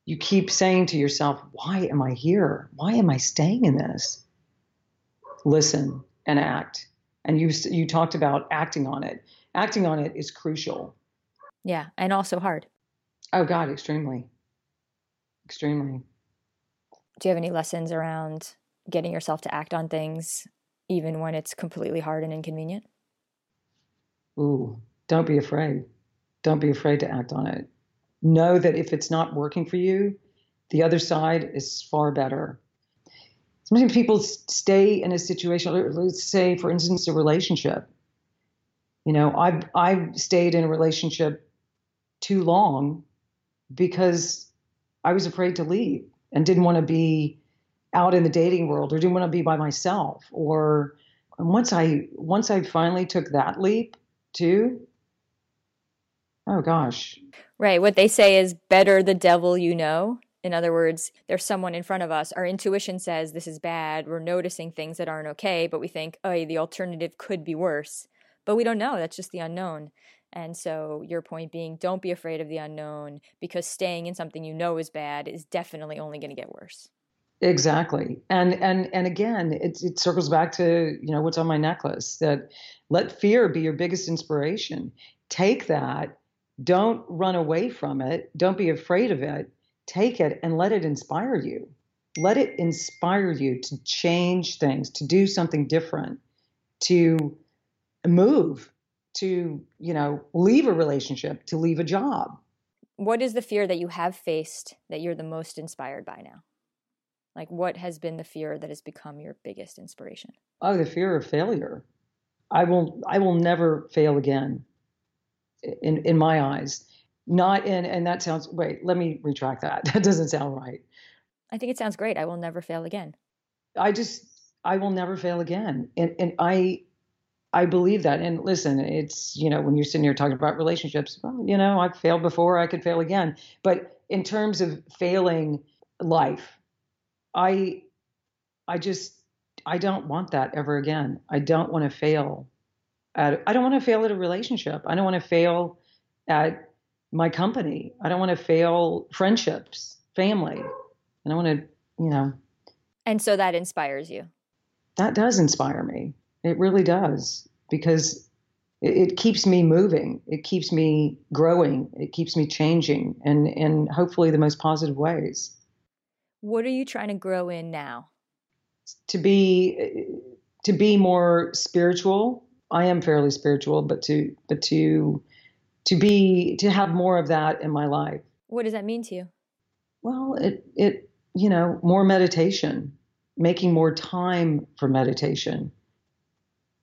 you keep saying to yourself, why am I here? Why am I staying in this? Listen and act. And you you talked about acting on it. Acting on it is crucial. Yeah, and also hard. Oh God, extremely. Extremely. Do you have any lessons around getting yourself to act on things even when it's completely hard and inconvenient? Ooh, don't be afraid. Don't be afraid to act on it know that if it's not working for you, the other side is far better. Sometimes people stay in a situation, let's say, for instance, a relationship. You know, I've, I've stayed in a relationship too long because I was afraid to leave and didn't want to be out in the dating world or didn't want to be by myself. Or once I once I finally took that leap too, oh gosh, Right. What they say is better the devil you know. In other words, there's someone in front of us. Our intuition says this is bad. We're noticing things that aren't okay, but we think, oh, the alternative could be worse. But we don't know. That's just the unknown. And so, your point being, don't be afraid of the unknown because staying in something you know is bad is definitely only going to get worse. Exactly. And and and again, it it circles back to, you know, what's on my necklace that let fear be your biggest inspiration. Take that don't run away from it. Don't be afraid of it. Take it and let it inspire you. Let it inspire you to change things, to do something different, to move, to, you know, leave a relationship, to leave a job. What is the fear that you have faced that you're the most inspired by now? Like, what has been the fear that has become your biggest inspiration? Oh, the fear of failure. I will, I will never fail again in in my eyes. Not in, and that sounds. Wait, let me retract that. That doesn't sound right. I think it sounds great. I will never fail again. I just, I will never fail again, and and I, I believe that. And listen, it's you know when you're sitting here talking about relationships, well, you know I've failed before. I could fail again. But in terms of failing life, I, I just, I don't want that ever again. I don't want to fail at, I don't want to fail at a relationship. I don't want to fail at my company. I don't want to fail friendships, family. And I want to, you know. And so that inspires you. That does inspire me. It really does because it, it keeps me moving. It keeps me growing. It keeps me changing and in hopefully the most positive ways. What are you trying to grow in now? To be to be more spiritual I am fairly spiritual, but to but to to be to have more of that in my life. What does that mean to you? Well, it it you know more meditation, making more time for meditation,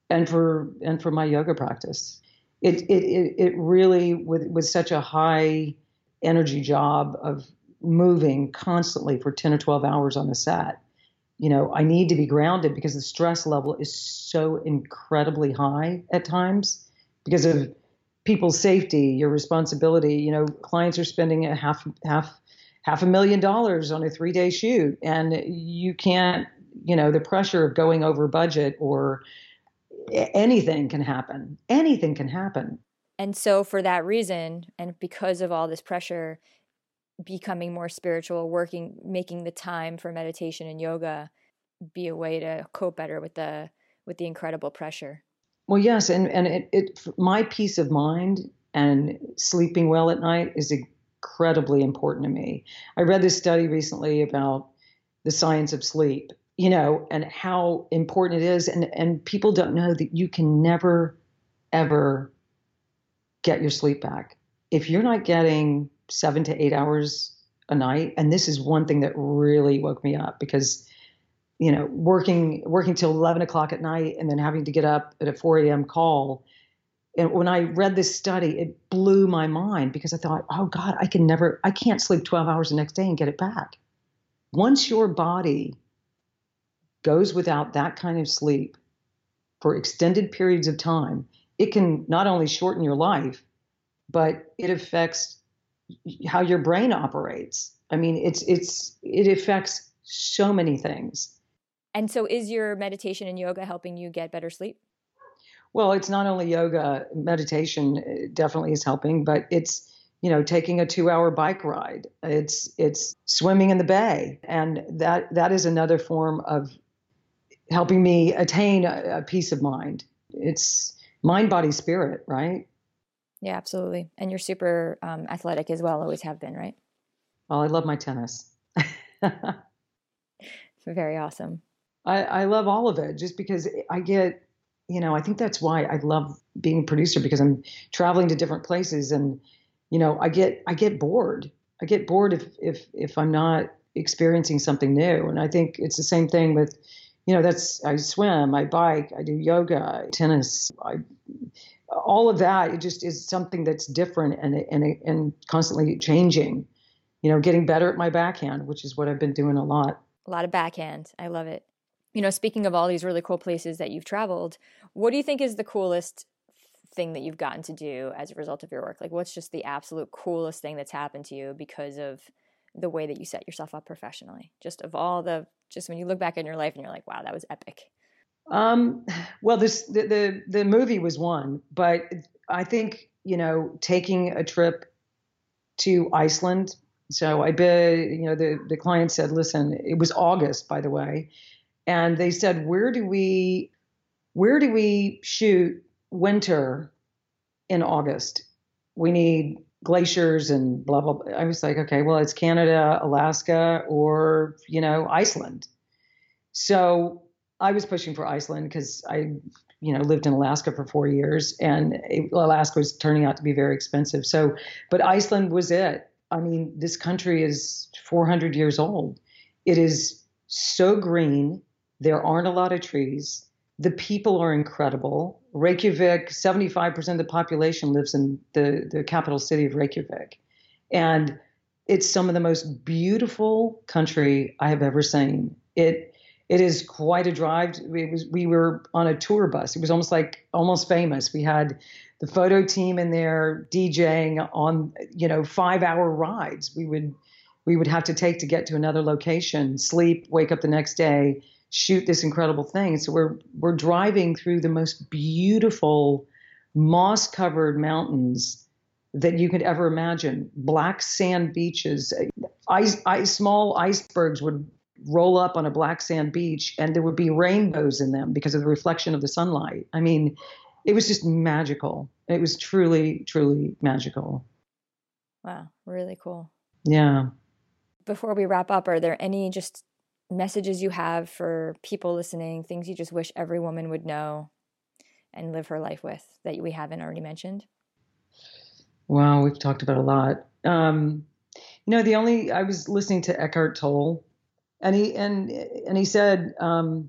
and for and for my yoga practice. It it it, really with with such a high energy job of moving constantly for 10 or 12 hours on a set you know, I need to be grounded because the stress level is so incredibly high at times because of people's safety, your responsibility. You know, clients are spending a half half half a million dollars on a three day shoot, and you can't. You know, the pressure of going over budget or anything can happen. Anything can happen. And so, for that reason, and because of all this pressure, becoming more spiritual, working, making the time for meditation and yoga be a way to cope better with the with the incredible pressure. Well, yes, and and it, it my peace of mind and sleeping well at night is incredibly important to me. I read this study recently about the science of sleep, you know, and how important it is, and and people don't know that you can never ever get your sleep back if you're not getting seven to eight hours a night. And this is one thing that really woke me up because, you know, working working till eleven o'clock at night and then having to get up at a four a.m. call. And when I read this study, it blew my mind because I thought, oh God, I can never, I can't sleep 12 hours the next day and get it back. Once your body goes without that kind of sleep for extended periods of time, it can not only shorten your life, but it affects how your brain operates. I mean, it's it's it affects so many things. And so is your meditation and yoga helping you get better sleep? Well, it's not only yoga, meditation uh, definitely is helping, but it's you know taking a 2-hour bike ride. It's it's swimming in the bay and that that is another form of helping me attain a, a peace of mind. It's mind body spirit, right? Yeah, absolutely. And you're super um, athletic as well, always have been, right? Well, I love my tennis. very awesome. I, I love all of it just because I get, you know, I think that's why I love being a producer because I'm traveling to different places and, you know, I get I get bored. I get bored if if if I'm not experiencing something new. And I think it's the same thing with, you know, that's I swim, I bike, I do yoga, tennis, I all of that it just is something that's different and and and constantly changing. You know getting better at my backhand which is what i've been doing a lot. A lot of backhand. I love it. You know speaking of all these really cool places that you've traveled what do you think is the coolest thing that you've gotten to do as a result of your work? Like what's just the absolute coolest thing that's happened to you because of the way that you set yourself up professionally? Just of all the just when you look back in your life and you're like wow that was epic um, well, this the, the the movie was one, but I think you know taking a trip to Iceland. So I bet you know the the client said, listen, it was August, by the way, and they said, where do we where do we shoot winter in August? We need glaciers and blah blah. blah. I was like, okay, well, it's Canada, Alaska, or you know Iceland. So I was pushing for Iceland because I, you know, lived in Alaska for four years, and Alaska was turning out to be very expensive. So, but Iceland was it. I mean, this country is 400 years old. It is so green. There aren't a lot of trees. The people are incredible. Reykjavik, 75% of the population lives in the, the capital city of Reykjavik. And it's some of the most beautiful country I have ever seen. It it is quite a drive. It was we were on a tour bus. It was almost like almost famous. We had the photo team in there DJing on you know five hour rides. We would we would have to take to get to another location, sleep, wake up the next day, shoot this incredible thing. So we're we're driving through the most beautiful moss covered mountains that you could ever imagine. Black sand beaches, ice, ice, small icebergs would roll up on a black sand beach and there would be rainbows in them because of the reflection of the sunlight. I mean, it was just magical. It was truly, truly magical. Wow, really cool. Yeah. Before we wrap up, are there any just messages you have for people listening, things you just wish every woman would know and live her life with that we haven't already mentioned? Wow, we've talked about a lot. Um, you know, the only I was listening to Eckhart Tolle, and he and and he said, um,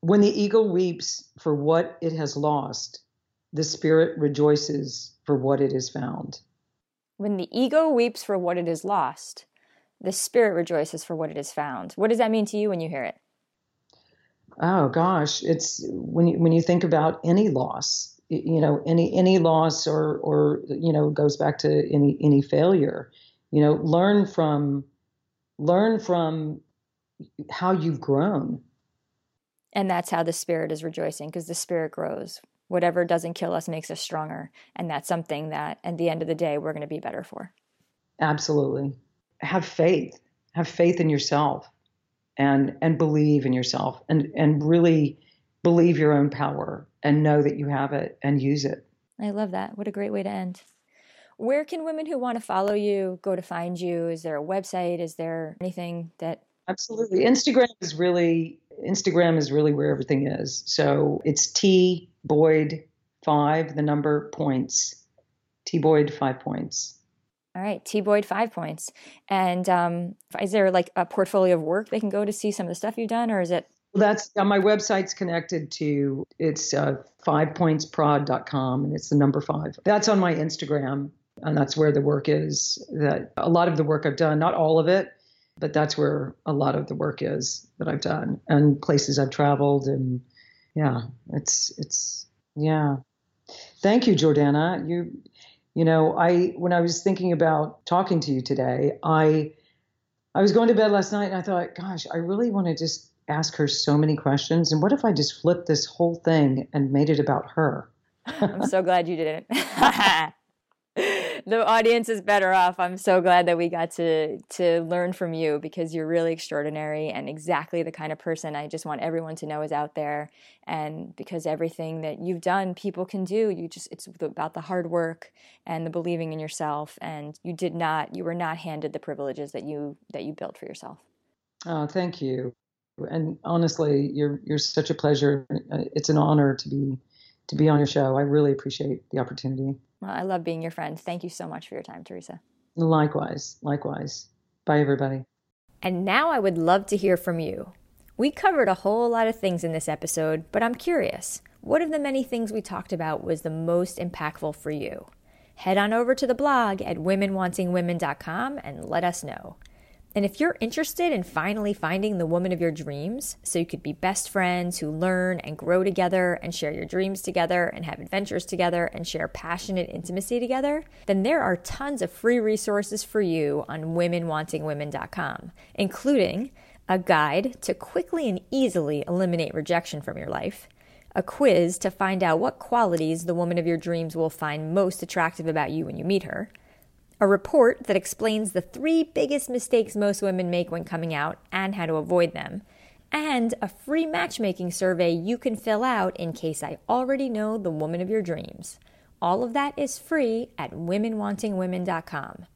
when the ego weeps for what it has lost, the spirit rejoices for what it has found. When the ego weeps for what it has lost, the spirit rejoices for what it has found. What does that mean to you when you hear it? Oh gosh, it's when you when you think about any loss, you know, any any loss or or you know goes back to any any failure. You know, learn from learn from how you've grown. And that's how the spirit is rejoicing because the spirit grows. Whatever doesn't kill us makes us stronger. And that's something that at the end of the day, we're going to be better for. Absolutely. Have faith. Have faith in yourself and and believe in yourself and and really believe your own power and know that you have it and use it. I love that. What a great way to end. Where can women who want to follow you go to find you? Is there a website? Is there anything that Absolutely. Instagram is really Instagram is really where everything is. So it's T Boyd five, the number points. T Boyd five points. All right, T Boyd five points. And um, is there like a portfolio of work they can go to see some of the stuff you've done, or is it? Well, That's uh, my website's connected to it's uh, fivepointsprod.com and it's the number five. That's on my Instagram and that's where the work is. That a lot of the work I've done, not all of it, but that's where a lot of the work is that I've done and places I've traveled and yeah, it's it's yeah. Thank you, Jordana. You you know, I when I was thinking about talking to you today, I I was going to bed last night and I thought, gosh, I really want to just ask her so many questions. And what if I just flipped this whole thing and made it about her? I'm so glad you didn't. the audience is better off. I'm so glad that we got to to learn from you because you're really extraordinary and exactly the kind of person I just want everyone to know is out there. And because everything that you've done, people can do. You just it's about the hard work and the believing in yourself. And you did not, you were not handed the privileges that you that you built for yourself. Oh, thank you. And honestly, you're you're such a pleasure. Uh, it's an honor to be to be on your show. I really appreciate the opportunity. Well, I love being your friend. Thank you so much for your time, Teresa. Likewise. Likewise. Bye, everybody. And now I would love to hear from you. We covered a whole lot of things in this episode, but I'm curious what of the many things we talked about was the most impactful for you? Head on over to the blog at womenwantingwomen.com and let us know. And if you're interested in finally finding the woman of your dreams, so you could be best friends who learn and grow together and share your dreams together and have adventures together and share passionate intimacy together, then there are tons of free resources for you on womenwantingwomen.com, including a guide to quickly and easily eliminate rejection from your life, a quiz to find out what qualities the woman of your dreams will find most attractive about you when you meet her a report that explains the three biggest mistakes most women make when coming out and how to avoid them, and a free matchmaking survey you can fill out in case I already know the woman of your dreams. All of that is free at womenwantingwomen.com.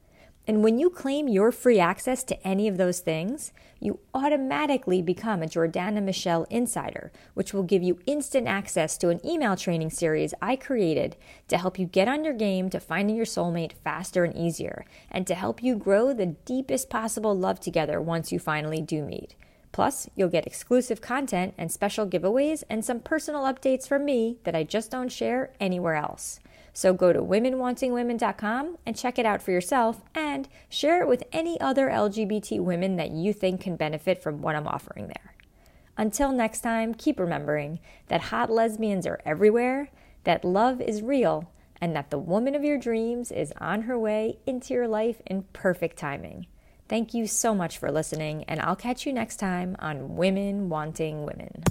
And when you claim your free access to any of those things, you automatically become a Jordana Michelle Insider, which will give you instant access to an email training series I created to help you get on your game to finding your soulmate faster and easier, and to help you grow the deepest possible love together once you finally do meet. Plus, you'll get exclusive content and special giveaways and some personal updates from me that I just don't share anywhere else. So go to womenwantingwomen.com and check it out for yourself and share it with any other LGBT women that you think can benefit from what I'm offering there. Until next time, keep remembering that hot lesbians are everywhere, that love is real, and that the woman of your dreams is on her way into your life in perfect timing. Thank you so much for listening, and I'll catch you next time on Women Wanting Women.